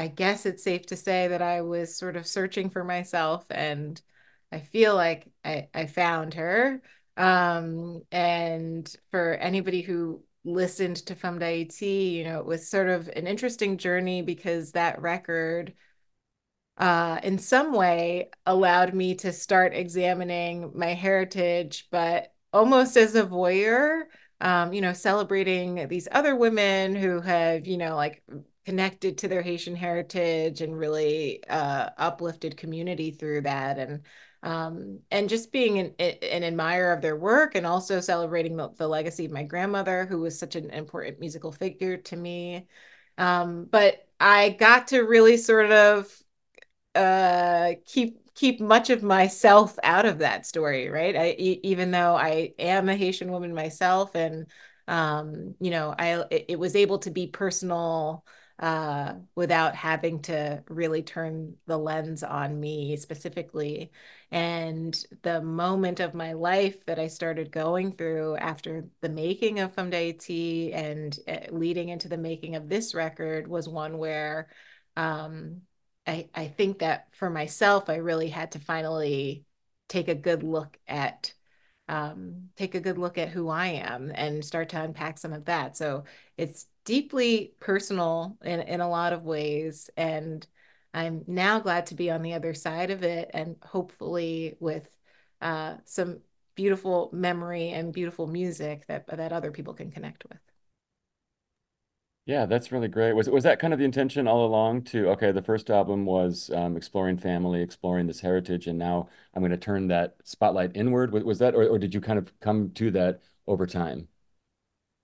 I guess it's safe to say that I was sort of searching for myself and I feel like I, I found her. Um, and for anybody who listened to Femme d'Haïti, you know, it was sort of an interesting journey because that record uh, in some way allowed me to start examining my heritage, but almost as a voyeur, um, you know, celebrating these other women who have, you know, like connected to their Haitian heritage and really uh, uplifted community through that. And um, and just being an, an admirer of their work and also celebrating the, the, legacy of my grandmother, who was such an important musical figure to me. Um, but I got to really sort of uh, keep keep much of myself out of that story, right? I, even though I am a Haitian woman myself, and um, you know, I it, it was able to be personal uh, without having to really turn the lens on me specifically. And the moment of my life that I started going through after the making of Femme d'Haïti and uh, leading into the making of this record was one where um, I, I think that for myself, I really had to finally take a good look at um, take a good look at who I am and start to unpack some of that. So it's deeply personal in, in a lot of ways. And I'm now glad to be on the other side of it and hopefully with uh, some beautiful memory and beautiful music that that other people can connect with. Yeah, that's really great. Was was that kind of the intention all along to, okay, the first album was um, exploring family, exploring this heritage, and now I'm going to turn that spotlight inward. Was, was that, or, or did you kind of come to that over time?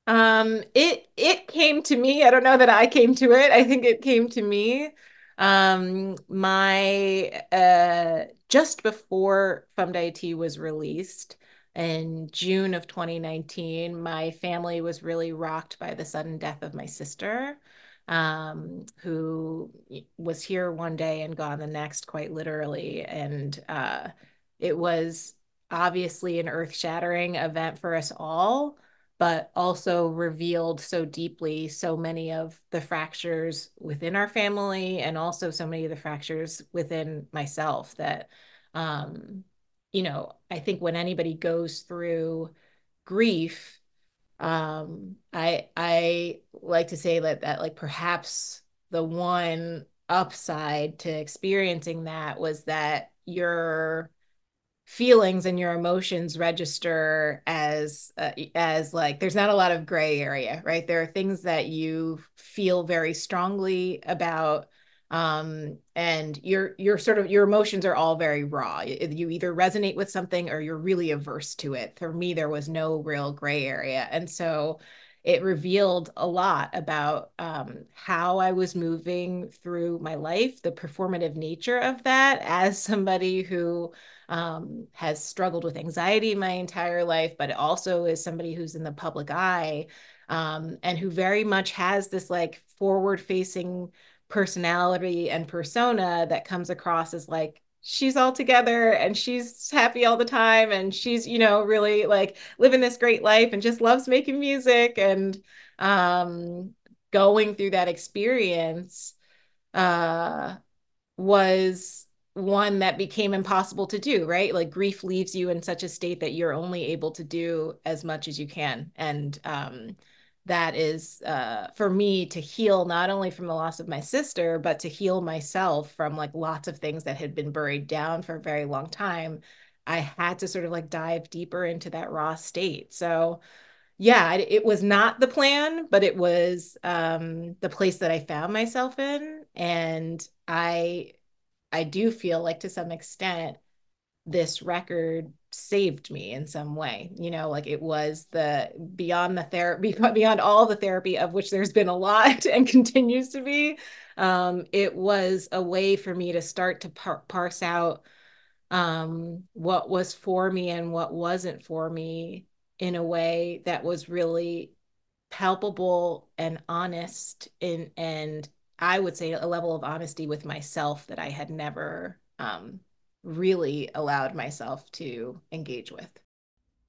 Um, it it came to me. I don't know that I came to it. I think it came to me. Um, my uh just before d'Haïti was released, in June of 2019, my family was really rocked by the sudden death of my sister, um, who was here one day and gone the next, quite literally. And uh, it was obviously an earth shattering event for us all, but also revealed so deeply so many of the fractures within our family and also so many of the fractures within myself that. Um, you know, I think when anybody goes through grief, um, I I like to say that that like perhaps the one upside to experiencing that was that your feelings and your emotions register as uh, as like there's not a lot of gray area right? There are things that you feel very strongly about um, and your your sort of your emotions are all very raw. You either resonate with something or you're really averse to it. For me there was no real gray area. And so it revealed a lot about um, how I was moving through my life, the performative nature of that as somebody who um, has struggled with anxiety my entire life, but also is somebody who's in the public eye um, and who very much has this like forward facing personality and persona that comes across as like she's all together and she's happy all the time and she's you know really like living this great life and just loves making music and um going through that experience uh was one that became impossible to do, right? Like grief leaves you in such a state that you're only able to do as much as you can. And um, that is uh, for me to heal not only from the loss of my sister, but to heal myself from like lots of things that had been buried down for a very long time. I had to sort of like dive deeper into that raw state. So, yeah, it, it was not the plan, but it was um, the place that I found myself in, and I, I do feel like to some extent, this record saved me in some way you know like it was the beyond the therapy beyond all the therapy of which there's been a lot and continues to be um it was a way for me to start to par- parse out um what was for me and what wasn't for me in a way that was really palpable and honest in and I would say a level of honesty with myself that I had never um really allowed myself to engage with.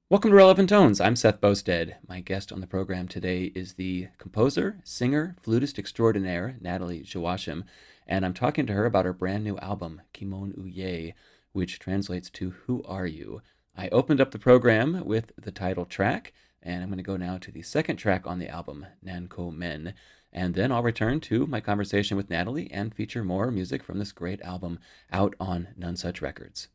Welcome to Relevant Tones. I'm Seth Boustead. My guest on the program today is the composer, singer, flutist extraordinaire, Nathalie Joachim, and I'm talking to her about her brand new album, Ki moun ou ye, which translates to Who Are You? I opened up the program with the title track, and I'm going to go now to the second track on the album, Nanko Men. And then I'll return to my conversation with Nathalie and feature more music from this great album out on Nonesuch Records.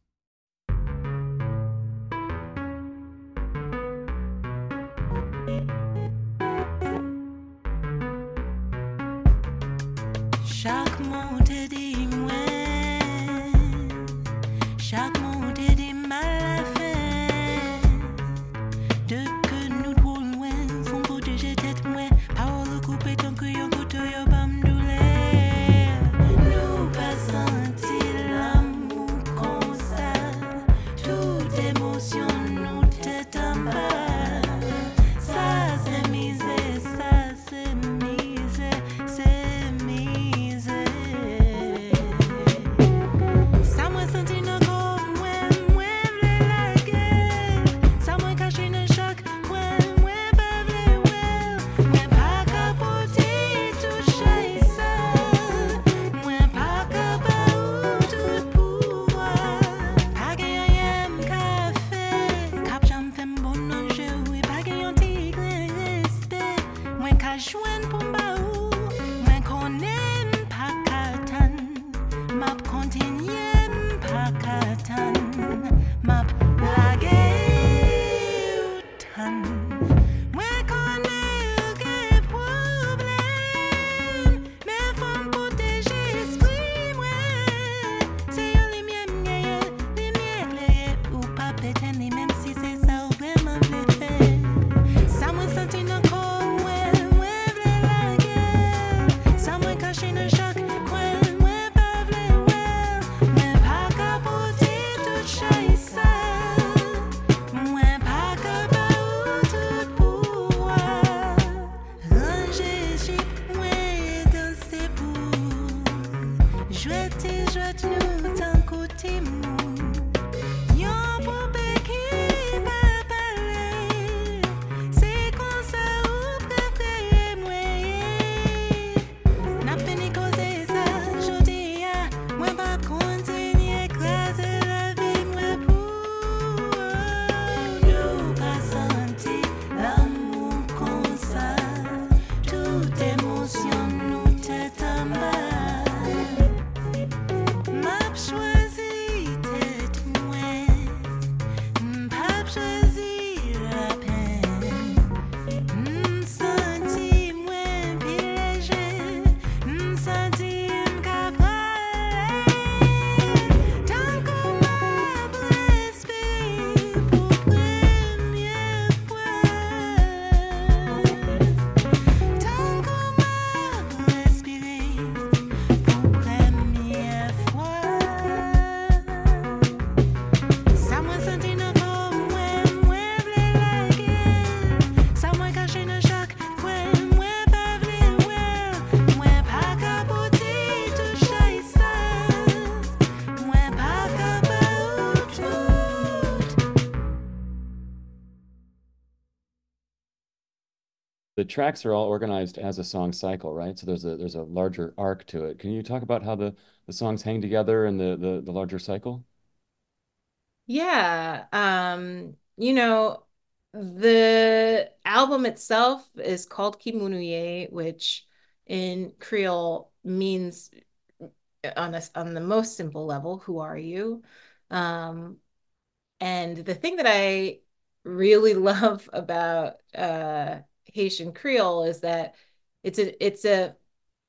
Tracks are all organized as a song cycle, right? So there's a there's a larger arc to it. Can you talk about how the the songs hang together in the the, the larger cycle? Yeah, um, you know, the album itself is called Ki moun ou ye, which in Creole means on a, on the most simple level, who are you? Um, and the thing that I really love about uh, Haitian Creole is that it's a it's a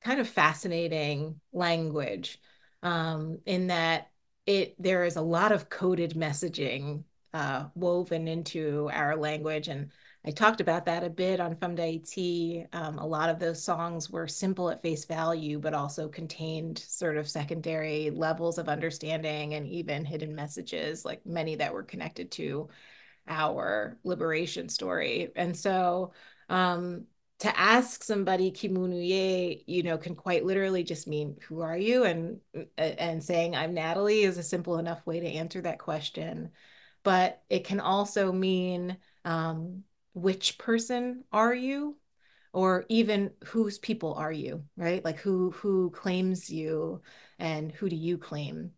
kind of fascinating language um, in that it there is a lot of coded messaging uh, woven into our language and I talked about that a bit on Femme d'Haïti. Um, a lot of those songs were simple at face value, but also contained sort of secondary levels of understanding and even hidden messages, like many that were connected to our liberation story. And so um, to ask somebody Ki moun ou ye, you know, can quite literally just mean who are you? And and saying I'm Nathalie is a simple enough way to answer that question. But it can also mean um, which person are you? Or even whose people are you, right? Like who who claims you and who do you claim?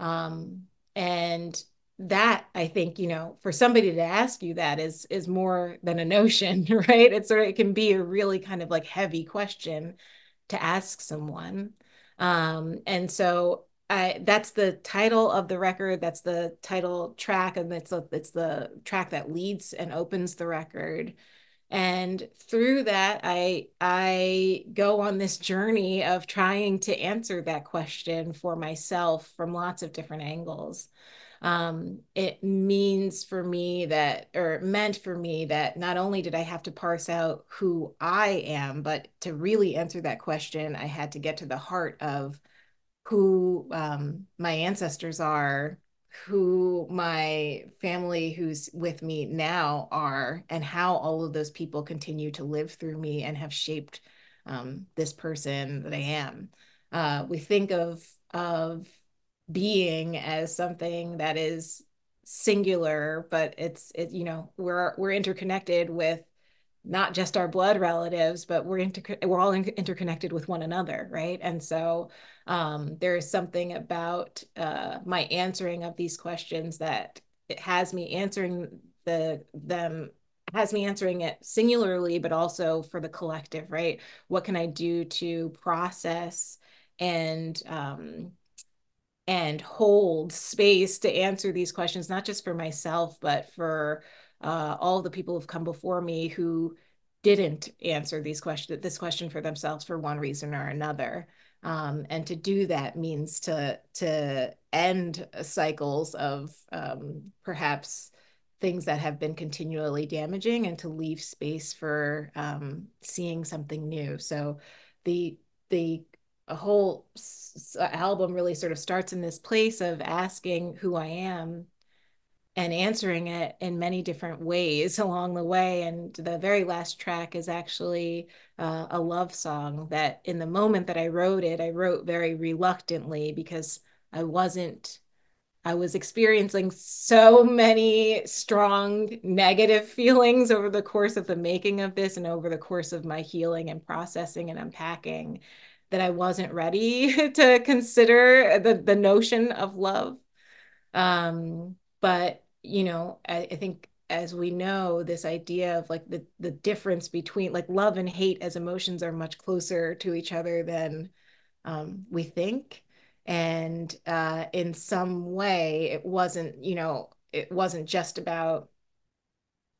Um, and that I think, you know, for somebody to ask you that is is more than a notion, right? It's sort of it can be a really kind of like heavy question to ask someone. Um, and so I that's the title of the record, that's the title track, and it's a, it's the track that leads and opens the record. And through that, I I go on this journey of trying to answer that question for myself from lots of different angles um, it means for me that, or meant for me that not only did I have to parse out who I am, but to really answer that question, I had to get to the heart of who um, my ancestors are, who my family who's with me now are, and how all of those people continue to live through me and have shaped um, this person that I am. Uh, we think of of being as something that is singular, but it's it you know we're we're interconnected with not just our blood relatives, but we're inter- we're all in- interconnected with one another, right? And so um, there is something about uh, my answering of these questions that it has me answering the them has me answering it singularly, but also for the collective, right? What can I do to process and um, and hold space to answer these questions, not just for myself, but for uh, all the people who've come before me who didn't answer these questions, this question for themselves for one reason or another. Um, and to do that means to to end cycles of um, perhaps things that have been continually damaging and to leave space for um, seeing something new. So the the a whole album really sort of starts in this place of asking who I am and answering it in many different ways along the way. And the very last track is actually uh, a love song that, in the moment that I wrote it, I wrote very reluctantly because I wasn't I was experiencing so many strong negative feelings over the course of the making of this and over the course of my healing and processing and unpacking that I wasn't ready to consider the the notion of love. Um, but you know, I, I think as we know, this idea of like the the difference between like love and hate as emotions are much closer to each other than um, we think. And uh, in some way, it wasn't, you know, it wasn't just about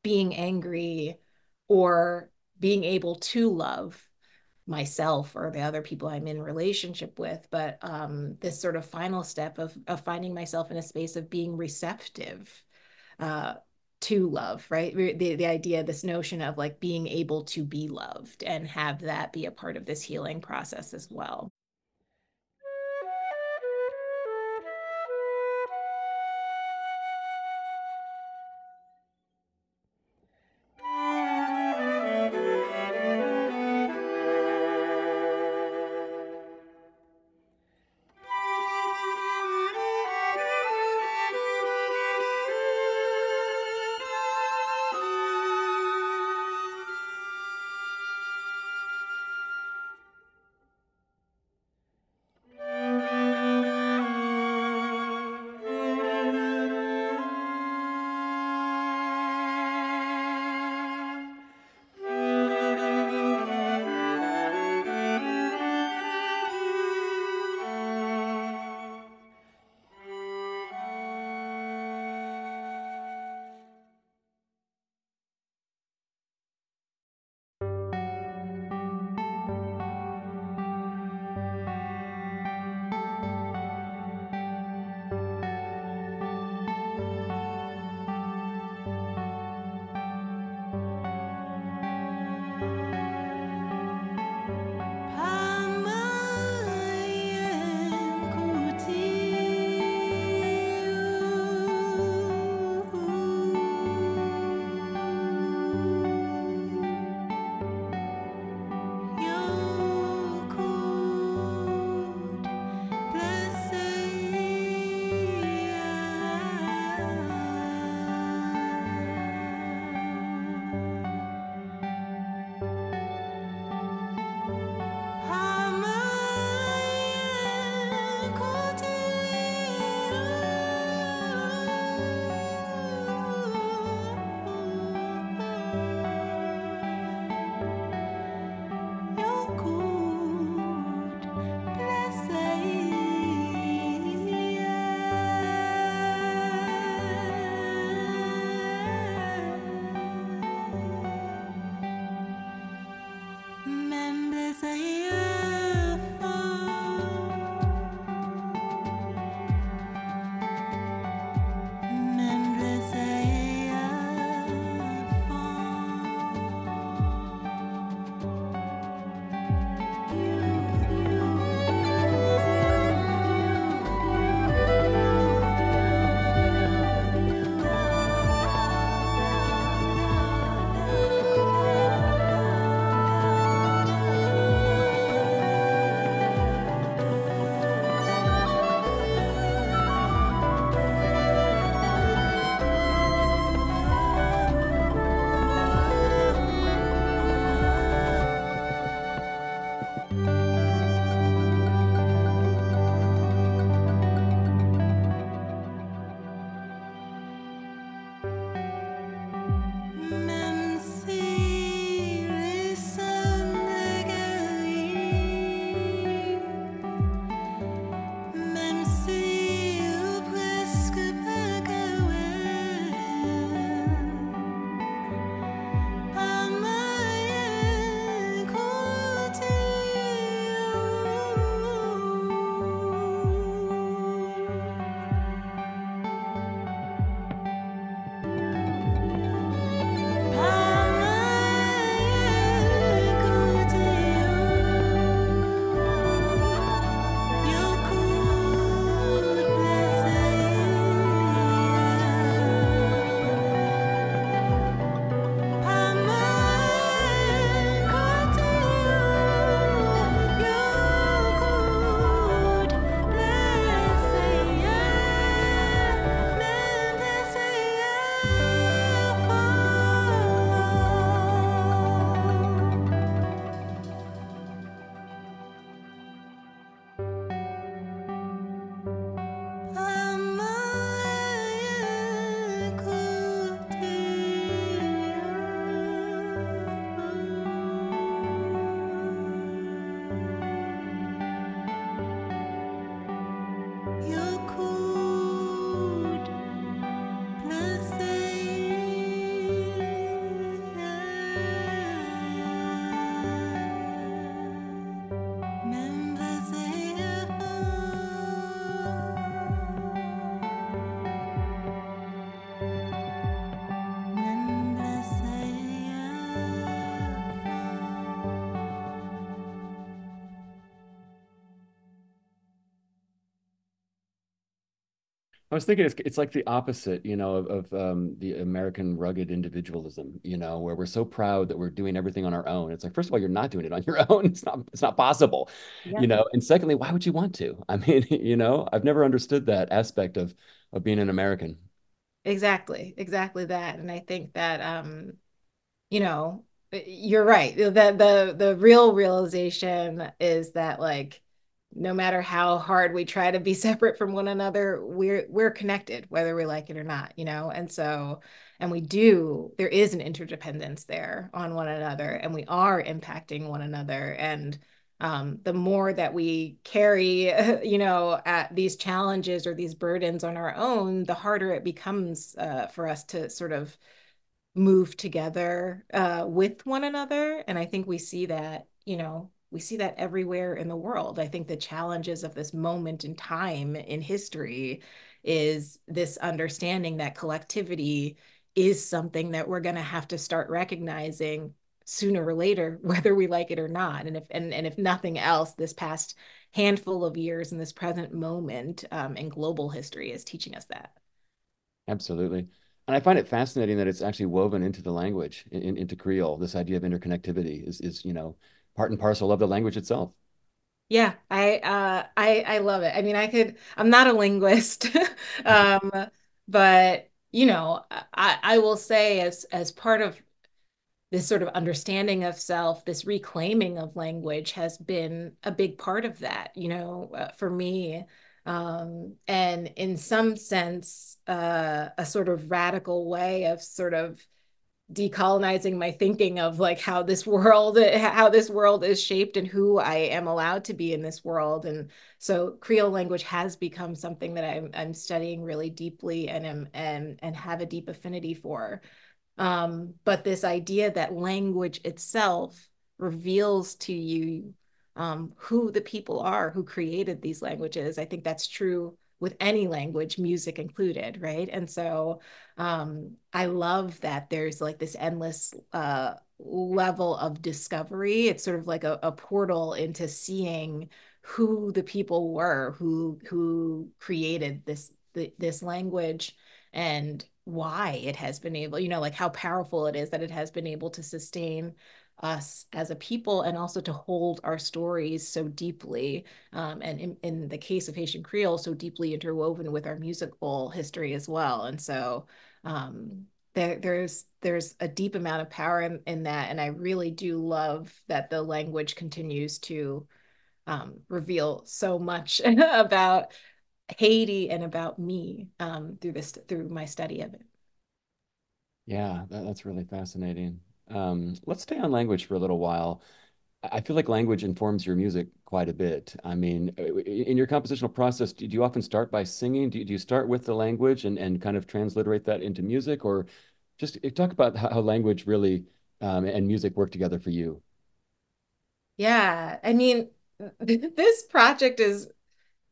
being angry or being able to love myself or the other people I'm in relationship with, but um, this sort of final step of of finding myself in a space of being receptive uh, to love, right? The the idea, this notion of like being able to be loved and have that be a part of this healing process as well. I was thinking it's it's like the opposite, you know, of, of um, the American rugged individualism, you know, where we're so proud that we're doing everything on our own. It's like, first of all, you're not doing it on your own. It's not it's not possible, Yeah. you know. And secondly, why would you want to? I mean, you know, I've never understood that aspect of of being an American. Exactly, exactly that. And I think that um you know, you're right. The the the real realization is that like no matter how hard we try to be separate from one another, we're we're connected, whether we like it or not, you know? And so, and we do, there is an interdependence there on one another, and we are impacting one another. And um, the more that we carry, you know, at these challenges or these burdens on our own, the harder it becomes uh, for us to sort of move together uh, with one another. And I think we see that, you know, we see that everywhere in the world. I think the challenges of this moment in time in history is this understanding that collectivity is something that we're going to have to start recognizing sooner or later, whether we like it or not. And if and, and if nothing else, this past handful of years in this present moment um, in global history is teaching us that. Absolutely. And I find it fascinating that it's actually woven into the language, in, into Creole. This idea of interconnectivity is is, you know, part and parcel of the language itself. Yeah, I uh I I love it. I mean, I could I'm not a linguist. Um, but you know, I I will say as as part of this sort of understanding of self, this reclaiming of language has been a big part of that, you know, uh, for me. Um, and in some sense, uh, a sort of radical way of sort of decolonizing my thinking of like how this world how this world is shaped and who I am allowed to be in this world and so Creole language has become something that I'm I'm studying really deeply and am and and have a deep affinity for um, but this idea that language itself reveals to you um, who the people are who created these languages. I think that's true with any language, music included, right? And so um, I love that there's like this endless uh, level of discovery. It's sort of like a, a portal into seeing who the people were who who created this this language and why it has been able, you know, like how powerful it is that it has been able to sustain us as a people and also to hold our stories so deeply um, and in, in, the case of haitian creole so deeply interwoven with our musical history as well. And so um, there, there's there's a deep amount of power in, in that. And i really do love that the language continues to um, reveal so much about haiti and about me um, through this through my study of it. Yeah that, that's really fascinating um, let's stay on language for a little while. I feel like language informs your music quite a bit. I mean, in your compositional process, do you often start by singing? Do you, do you start with the language and, and kind of transliterate that into music? Or just eh, talk about how language really um, and music work together for you. Yeah, I mean, this project is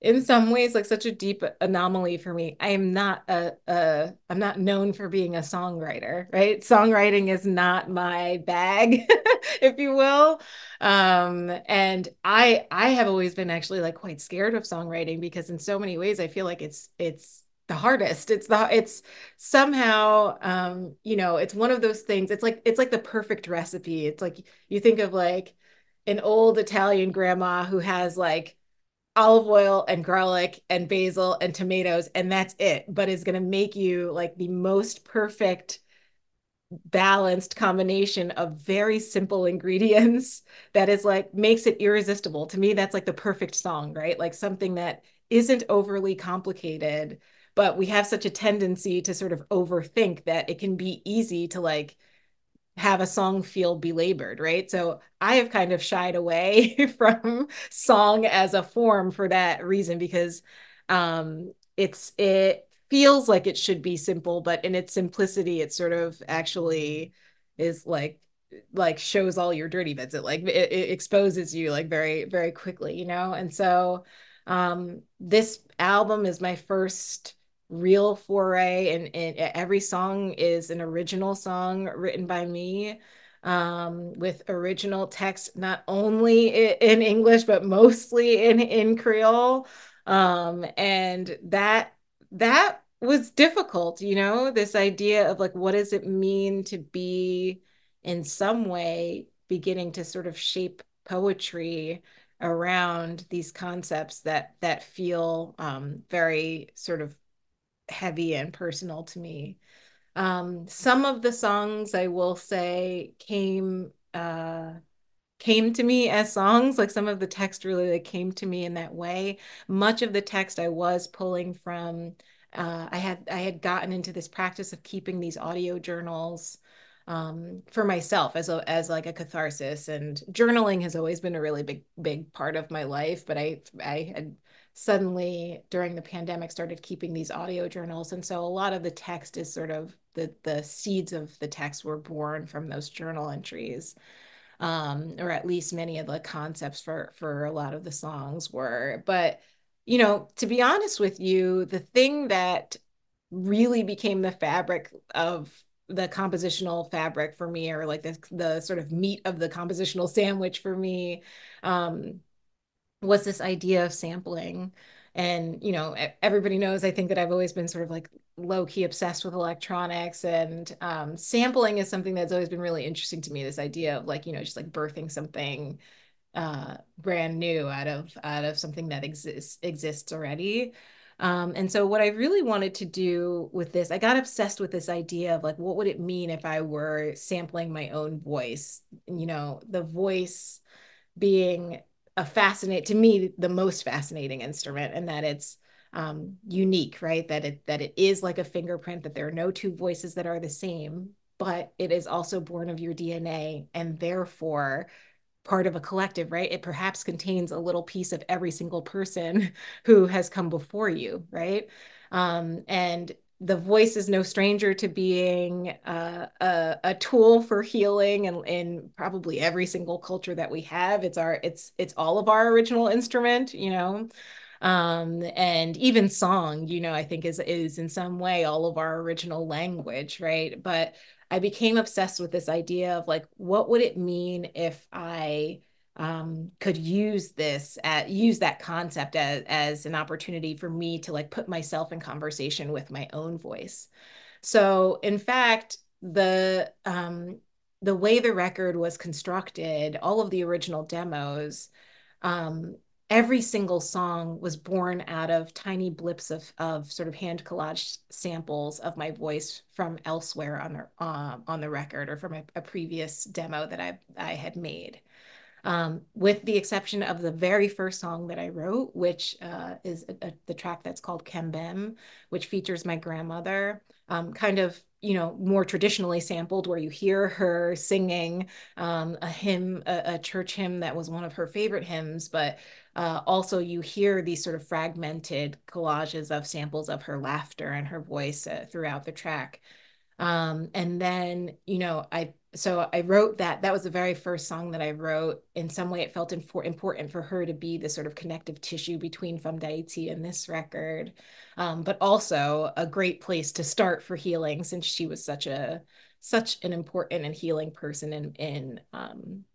in some ways like such a deep anomaly for me. I am not a, a I'm not known for being a songwriter, right? Songwriting is not my bag, if you will. Um, and I I have always been actually like quite scared of songwriting because in so many ways I feel like it's it's the hardest. It's the it's somehow um, you know, it's one of those things. It's like it's like the perfect recipe. It's like you think of like an old Italian grandma who has like olive oil and garlic and basil and tomatoes and that's it. But is going to make you like the most perfect balanced combination of very simple ingredients that is like makes it irresistible. To me that's like the perfect song right? Like something that isn't overly complicated but we have such a tendency to sort of overthink that it can be easy to like have a song feel belabored, right? So I have kind of shied away from song as a form for that reason because um it's it feels like it should be simple, but in its simplicity, it sort of actually is like like shows all your dirty bits. It like it, it exposes you like very very quickly, you know. And so um this album is my first real foray and, and every song is an original song written by me um, with original text not only in english but mostly in in creole. Um, and that that was difficult you know this idea of like what does it mean to be in some way beginning to sort of shape poetry around these concepts that that feel um, very sort of heavy and personal to me. Um, some of the songs I will say came uh, came to me as songs like some of the text really like, came to me in that way much of the text i was pulling from uh, i had i had gotten into this practice of keeping these audio journals um, for myself as a as like a catharsis and journaling has always been a really big big part of my life but i i had suddenly during the pandemic started keeping these audio journals. And so a lot of the text is sort of the the seeds of the text were born from those journal entries um, or at least many of the concepts for for a lot of the songs were. But you know to be honest with you the thing that really became the fabric of the compositional fabric for me or like the, the sort of meat of the compositional sandwich for me um, was this idea of sampling. And you know everybody knows i think that i've always been sort of like low key obsessed with electronics. And um, sampling is something that's always been really interesting to me this idea of like you know just like birthing something uh, brand new out of out of something that exists exists already. Um, and so what i really wanted to do with this i got obsessed with this idea of like what would it mean if i were sampling my own voice? You know the voice being a fascinate to me the most fascinating instrument and that it's um, unique right? That it that it is like a fingerprint that there are no two voices that are the same but it is also born of your dna and therefore part of a collective right? It perhaps contains a little piece of every single person who has come before you right? Um, and the voice is no stranger to being uh, a, a tool for healing and in probably every single culture that we have. It's our it's it's all of our original instrument you know? Um, and even song you know i think is is in some way all of our original language right? But i became obsessed with this idea of like what would it mean if i um, could use this at use that concept as as an opportunity for me to like put myself in conversation with my own voice. So in fact, the um, the way the record was constructed, all of the original demos, um, every single song was born out of tiny blips of of sort of hand collaged samples of my voice from elsewhere on the uh, on the record or from a, a previous demo that I I had made um, with the exception of the very first song that I wrote, which uh, is a, a, the track that's called Kembem, which features my grandmother, um, kind of, you know, more traditionally sampled, where you hear her singing um, a hymn, a, a, church hymn that was one of her favorite hymns, but uh, also you hear these sort of fragmented collages of samples of her laughter and her voice uh, throughout the track. Um, and then, you know, I so I wrote that. That was the very first song that I wrote. In some way, it felt infor- important for her to be the sort of connective tissue between Femme d'Haïti and this record, um, but also a great place to start for healing since she was such a such an important and healing person in in um,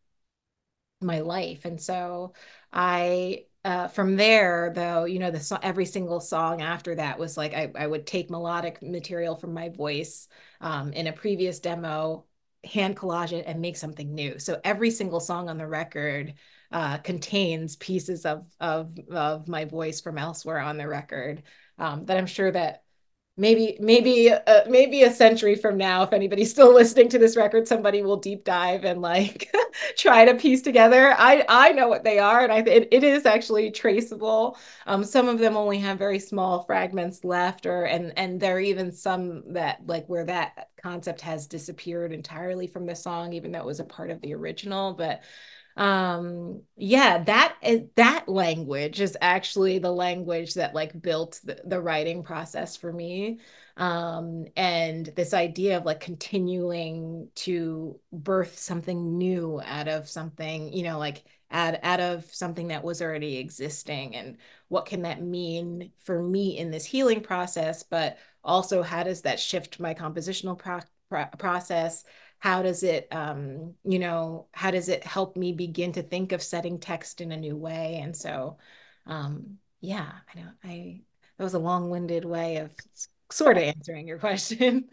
my life. And so I uh, from there, though, you know, the every single song after that was like I, I would take melodic material from my voice um, in a previous demo, hand collage it, and make something new. So every single song on the record uh, contains pieces of of of my voice from elsewhere on the record um, that I'm sure that maybe maybe uh, maybe a century from now if anybody's still listening to this record somebody will deep dive and like try to piece together. I i know what they are and i it, it is actually traceable. Um some of them only have very small fragments left or and and there are even some that like where that concept has disappeared entirely from the song even though it was a part of the original but um yeah that is that language is actually the language that like built the, the writing process for me. Um and this idea of like continuing to birth something new out of something you know like out, out of something that was already existing and what can that mean for me in this healing process but also how does that shift my compositional pro- pro- process how does it um, you know how does it help me begin to think of setting text in a new way? And so um, yeah i know i that was a long-winded way of sort of answering your question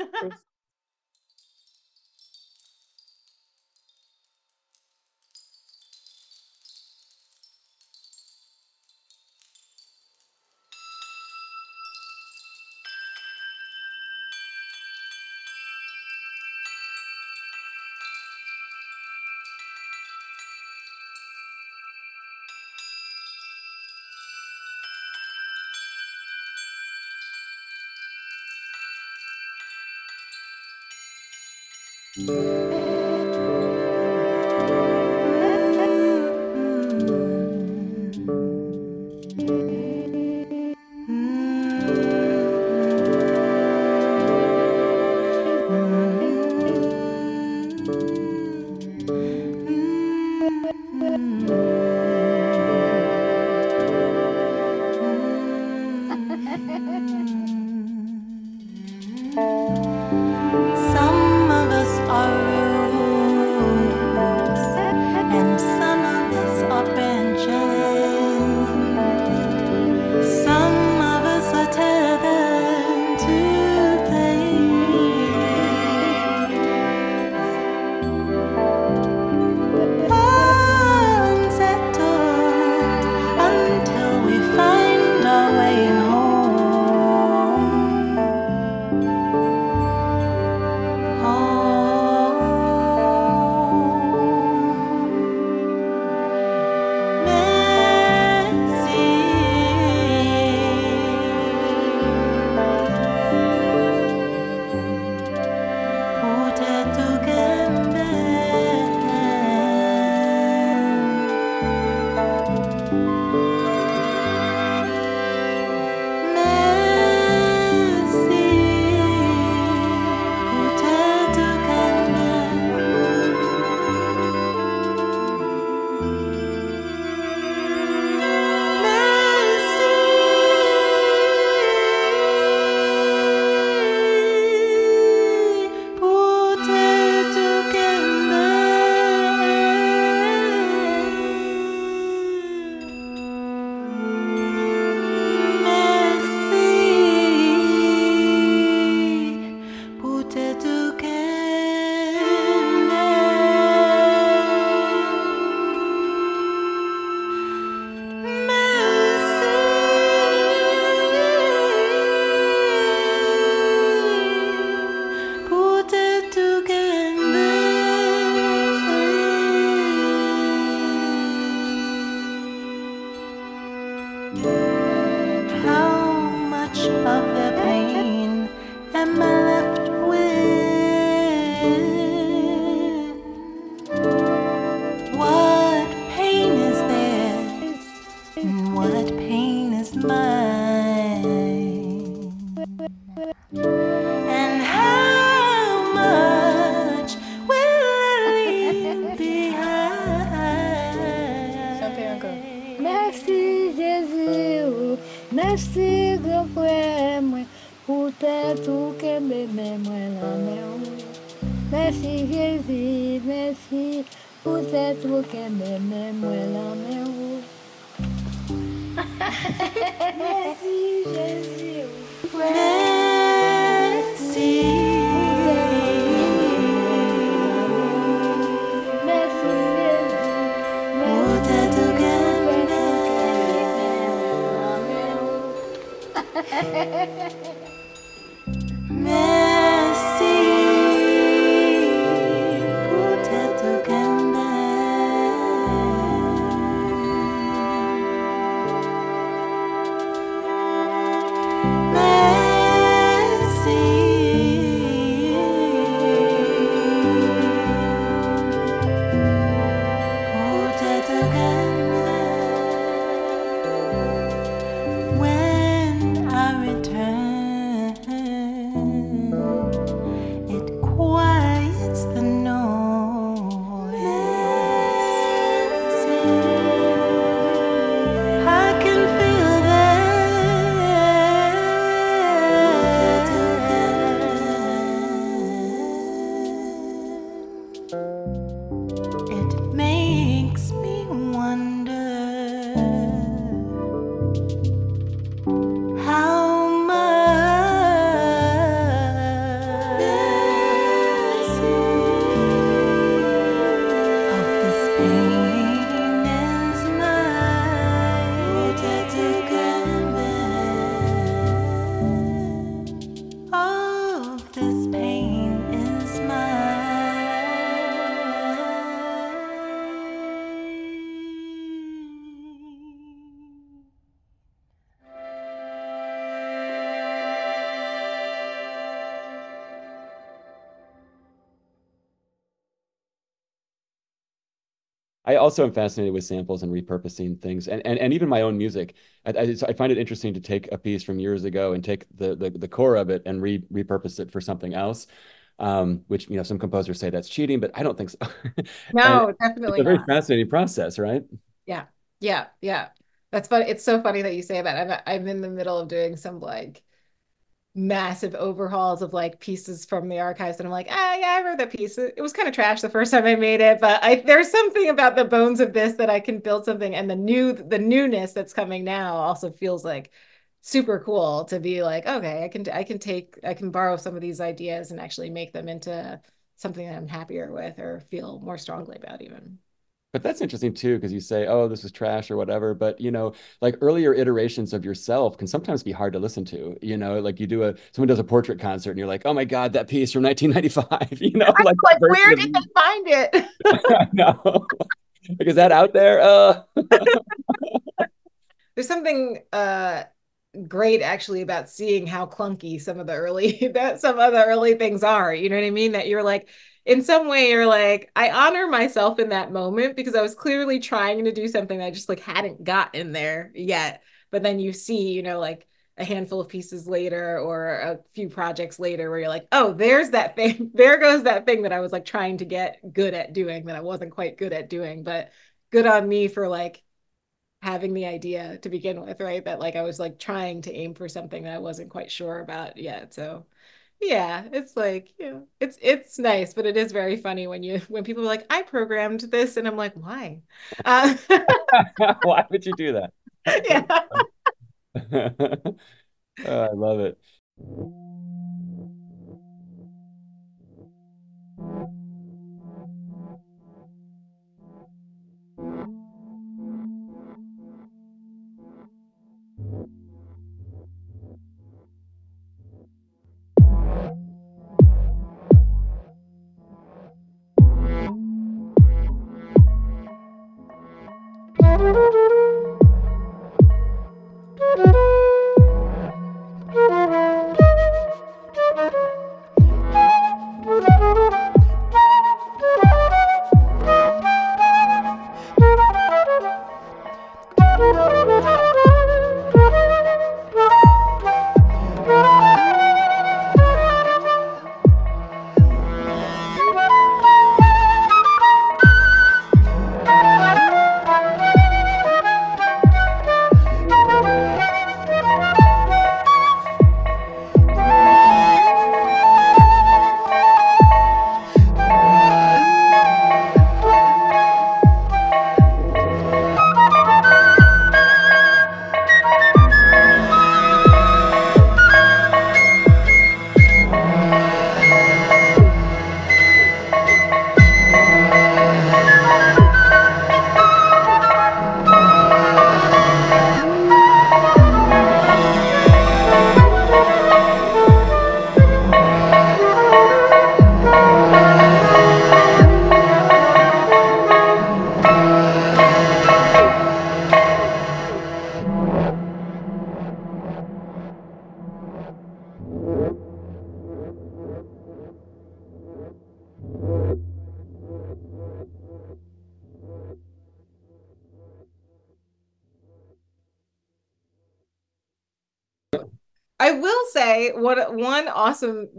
I also am fascinated with samples and repurposing things, and and, and even my own music. I, I, I find it interesting to take a piece from years ago and take the the, the core of it and re repurpose it for something else. Um, which you know some composers say that's cheating, but I don't think so. No, definitely it's a very not. fascinating process, right? Yeah, yeah, yeah. That's funny. It's so funny that you say that. I'm I'm in the middle of doing some like massive overhauls of like pieces from the archives, and I'm like, ah, yeah, I wrote that piece. It was kind of trash the first time I made it, but I there's something about the bones of this that I can build something, and the new the newness that's coming now also feels like super cool to be like, okay, I can I can take I can borrow some of these ideas and actually make them into something that I'm happier with or feel more strongly about even. But that's interesting too, because you say, "Oh, this is trash" or whatever. But you know, like earlier iterations of yourself can sometimes be hard to listen to. You know, like you do a someone does a portrait concert, and you're like, "Oh my God, that piece from 1995." You know, like like, where did they find it? Know. Like, is that out there? Uh, There's something uh great actually about seeing how clunky some of the early that some of the early things are. You know what I mean? That you're like, in some way, you're like, I honor myself in that moment because I was clearly trying to do something that I just like hadn't got in there yet. But then you see, you know, like a handful of pieces later or a few projects later where you're like, oh, there's that thing. There goes that thing that I was like trying to get good at doing that I wasn't quite good at doing. But good on me for like having the idea to begin with, right? That like I was like trying to aim for something that I wasn't quite sure about yet. So yeah, it's like, you know, it's it's nice, but it is very funny when you when people are like, I programmed this, and I'm like, why? Uh, why would you do that? yeah. Oh, I love it.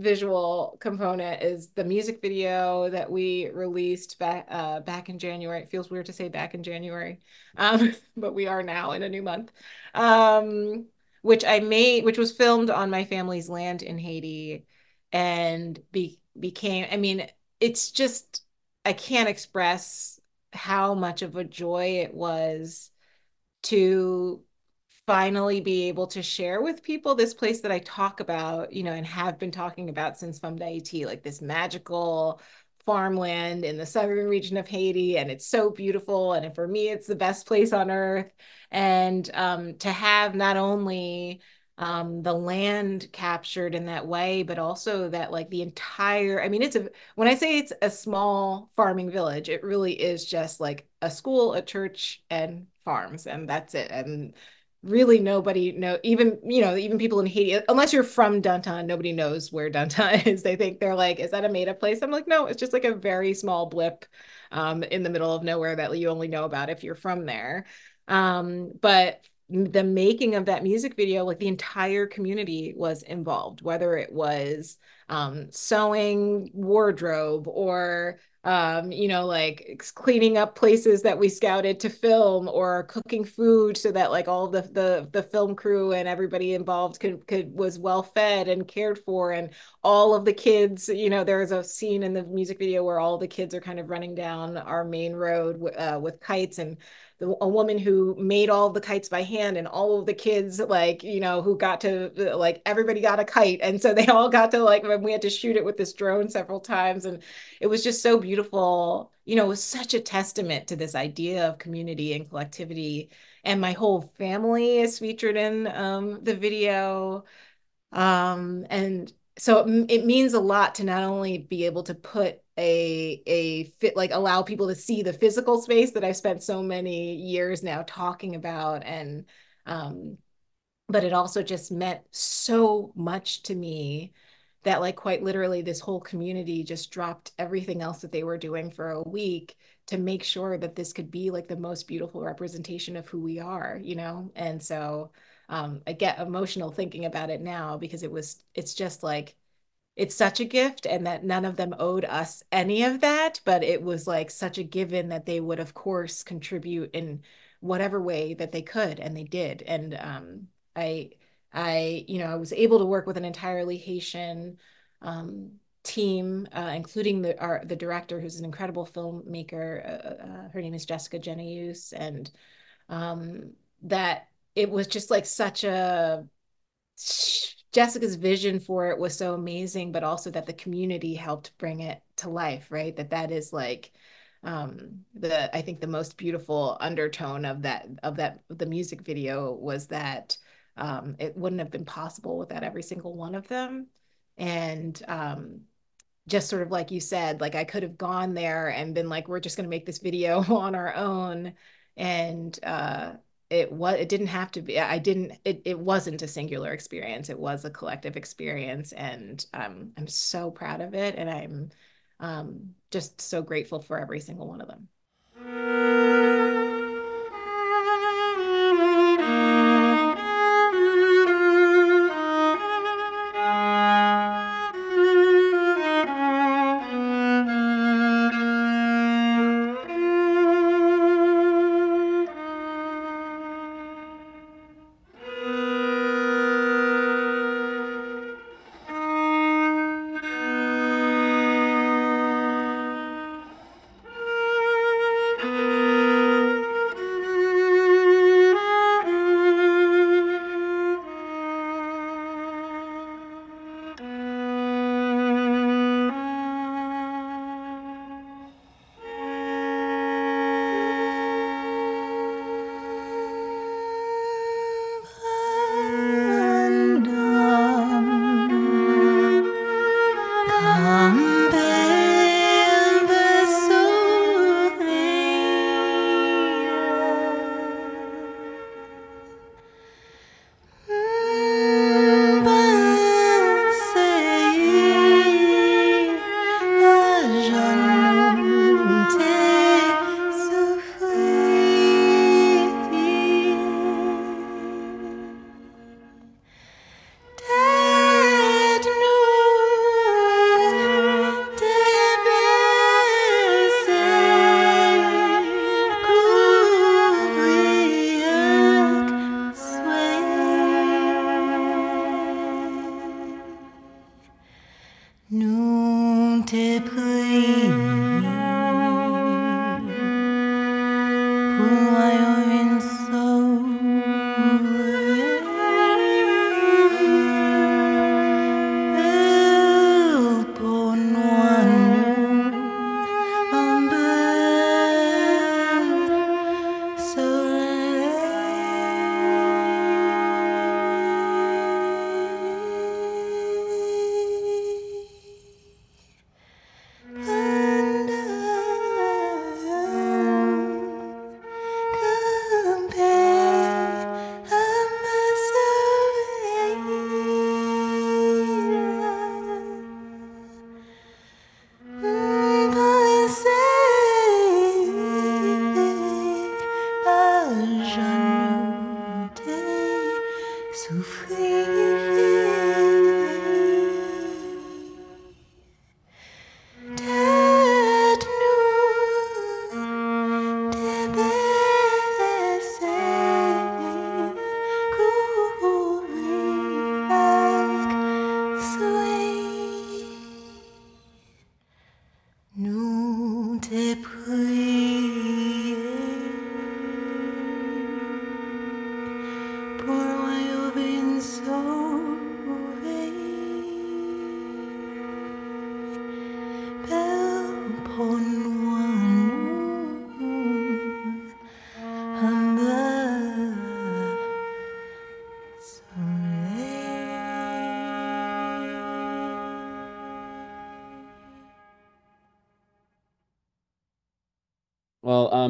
Visual component is the music video that we released back uh, back in January. It feels weird to say back in January, um, but we are now in a new month. Um, which I made, which was filmed on my family's land in Haiti, and be became. I mean, it's just I can't express how much of a joy it was to finally be able to share with people this place that I talk about, you know, and have been talking about since Femme d'Haïti, like this magical farmland in the southern region of Haiti. And it's so beautiful. And for me, it's the best place on earth. And um, to have not only um, the land captured in that way, but also that like the entire, I mean, it's a, when I say it's a small farming village, it really is just like a school, a church, and farms, and that's it. And really nobody know even you know even people in Haiti unless you're from Dantan nobody knows where Dantan is. They think they're like is that a made up place? I'm like no it's just like a very small blip um, in the middle of nowhere that you only know about if you're from there. Um, but the making of that music video like the entire community was involved whether it was um, sewing wardrobe or um, you know, like cleaning up places that we scouted to film or cooking food so that like all the the the film crew and everybody involved could could was well fed and cared for. And all of the kids, you know, there's a scene in the music video where all the kids are kind of running down our main road uh, with kites and the, a woman who made all the kites by hand and all of the kids like you know who got to like everybody got a kite. And so they all got to like we had to shoot it with this drone several times. And it was just so beautiful. You know it was such a testament to this idea of community and collectivity. And my whole family is featured in um, the video. Um, and so it, it means a lot to not only be able to put a a fit like allow people to see the physical space that I've spent so many years now talking about and um but it also just meant so much to me that like quite literally this whole community just dropped everything else that they were doing for a week to make sure that this could be like the most beautiful representation of who we are you know? And so um I get emotional thinking about it now because it was it's just like it's such a gift and that none of them owed us any of that but it was like such a given that they would of course contribute in whatever way that they could and they did. And um, i i you know i was able to work with an entirely haitian um, team uh, including the our, the director who's an incredible filmmaker uh, uh, her name is Gessica Généus, and um, that it was just like such a Gessica's vision for it was so amazing, but also that the community helped bring it to life, right? That that is like um, the I think the most beautiful undertone of that of that the music video was that um, it wouldn't have been possible without every single one of them, and um, just sort of like you said, like I could have gone there and been like, we're just going to make this video on our own, and uh, it was it didn't have to be i didn't it, it wasn't a singular experience. It was a collective experience and um, i'm so proud of it and i'm um, just so grateful for every single one of them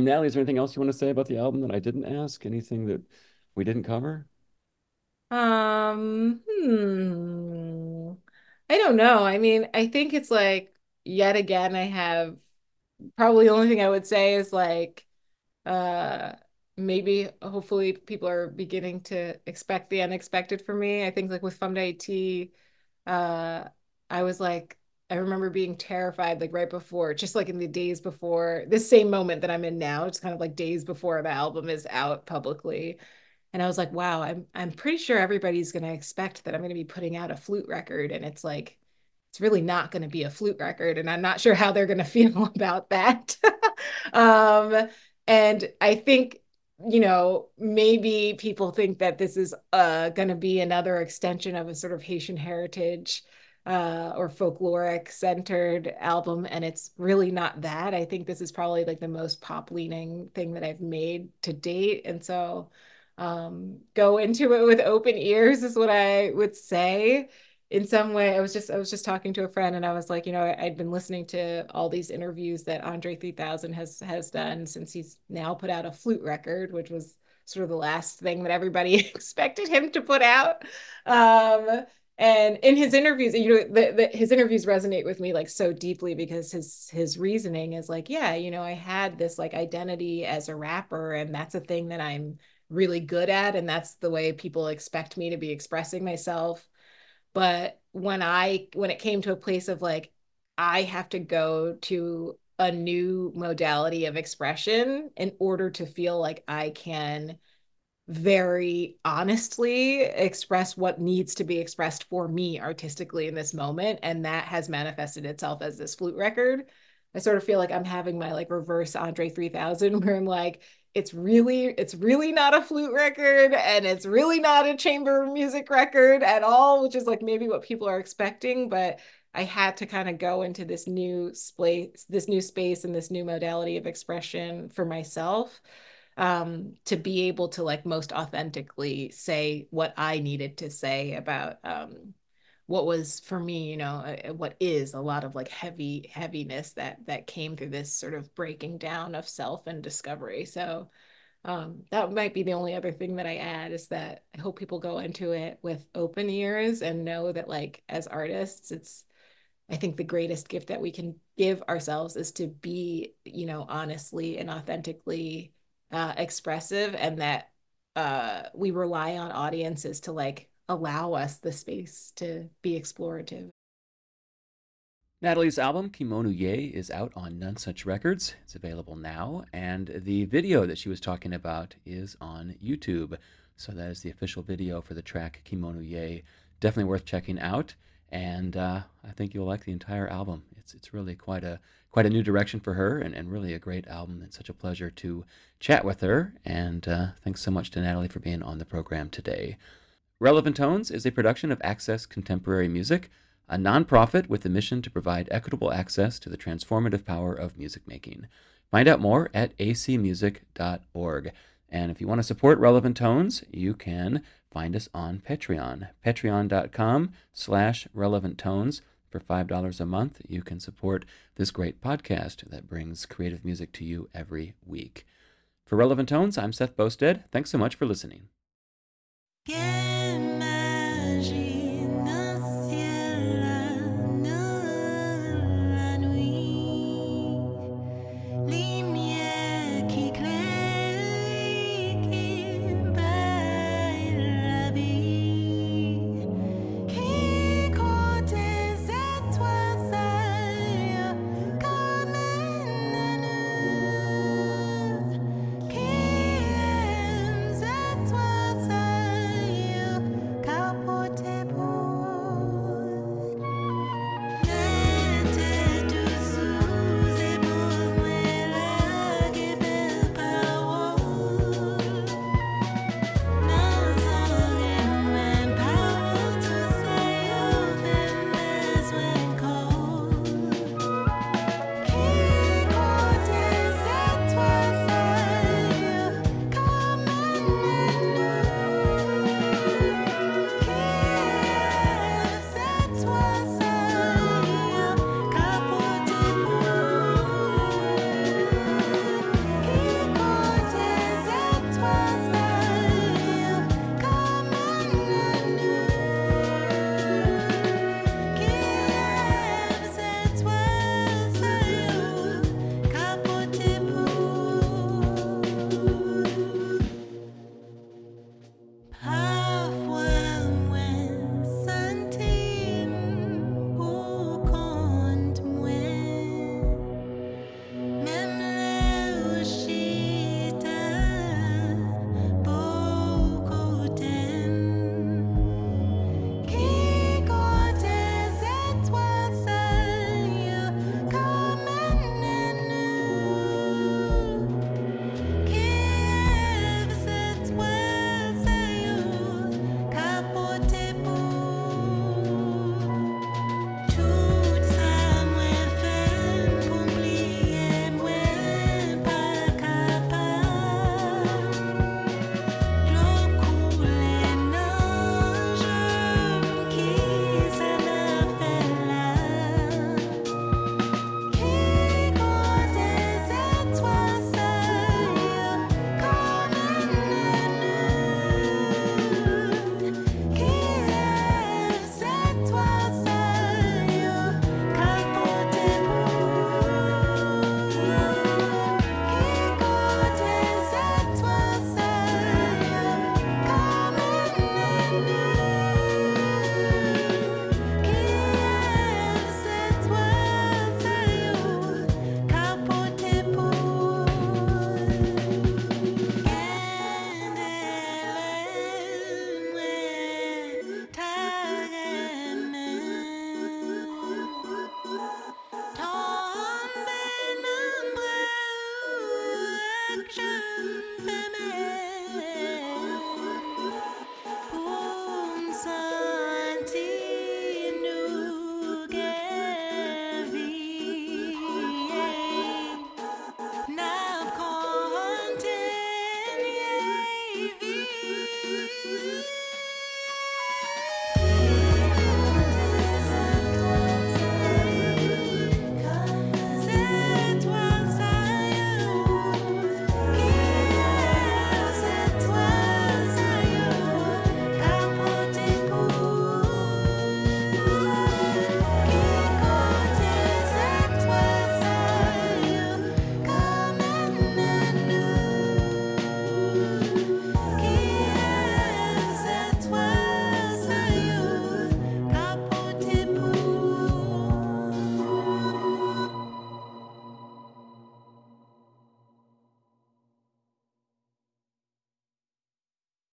Nathalie, is there anything else you want to say about the album that I didn't ask? Anything that we didn't cover? Um, hmm. I don't know. I mean, I think it's like yet again I have probably the only thing I would say is like uh maybe hopefully people are beginning to expect the unexpected for me. I think like with Femme d'Haïti, uh I was like I remember being terrified like right before, just like in the days before this same moment that I'm in now, it's kind of like days before the album is out publicly. And I was like, wow, I'm I'm pretty sure everybody's gonna expect that I'm gonna be putting out a flute record. And it's like it's really not going to be a flute record and i'm not sure how they're going to feel about that um and i think you know maybe people think that this is uh going to be another extension of a sort of haitian heritage uh or folkloric centered album and it's really not that i think this is probably like the most pop leaning thing that i've made to date and so um go into it with open ears is what i would say in some way, I was just I was just talking to a friend and I was like, you know, I'd been listening to all these interviews that Andre 3000 has has done since he's now put out a flute record, which was sort of the last thing that everybody expected him to put out. Um, and in his interviews, you know, the, the, his interviews resonate with me like so deeply because his his reasoning is like, yeah, you know, I had this like identity as a rapper, and that's a thing that I'm really good at, and that's the way people expect me to be expressing myself. But when I when it came to a place of like I have to go to a new modality of expression in order to feel like I can very honestly express what needs to be expressed for me artistically in this moment and that has manifested itself as this flute record. I sort of feel like i'm having my like reverse andre 3000 where i'm like it's really it's really not a flute record and it's really not a chamber music record at all which is like maybe what people are expecting but i had to kind of go into this new space this new space and this new modality of expression for myself um, to be able to like most authentically say what I needed to say about um, what was for me, you know, uh, what is a lot of like heavy heaviness that that came through this sort of breaking down of self and discovery. So um, that might be the only other thing that I add is that I hope people go into it with open ears and know that like as artists, it's I think the greatest gift that we can give ourselves is to be, you know, honestly and authentically uh, expressive and that uh, we rely on audiences to like allow us the space to be explorative. Nathalie's album, Ki moun ou ye, is out on Nonesuch Records. It's available now, and the video that she was talking about is on YouTube. So that is the official video for the track Ki moun ou ye. Definitely worth checking out, and uh, I think you'll like the entire album. It's it's really quite a quite a new direction for her, and, and really a great album. It's such a pleasure to chat with her, and uh, thanks so much to Nathalie for being on the program today. Relevant Tones is a production of Access Contemporary Music, a nonprofit with the mission to provide equitable access to the transformative power of music making. Find out more at acmusic.org. And if you want to support Relevant Tones, you can find us on Patreon, patreon.com slash relevant tones. For $5 a month, you can support this great podcast that brings creative music to you every week. For Relevant Tones, I'm Seth Boustead. Thanks so much for listening.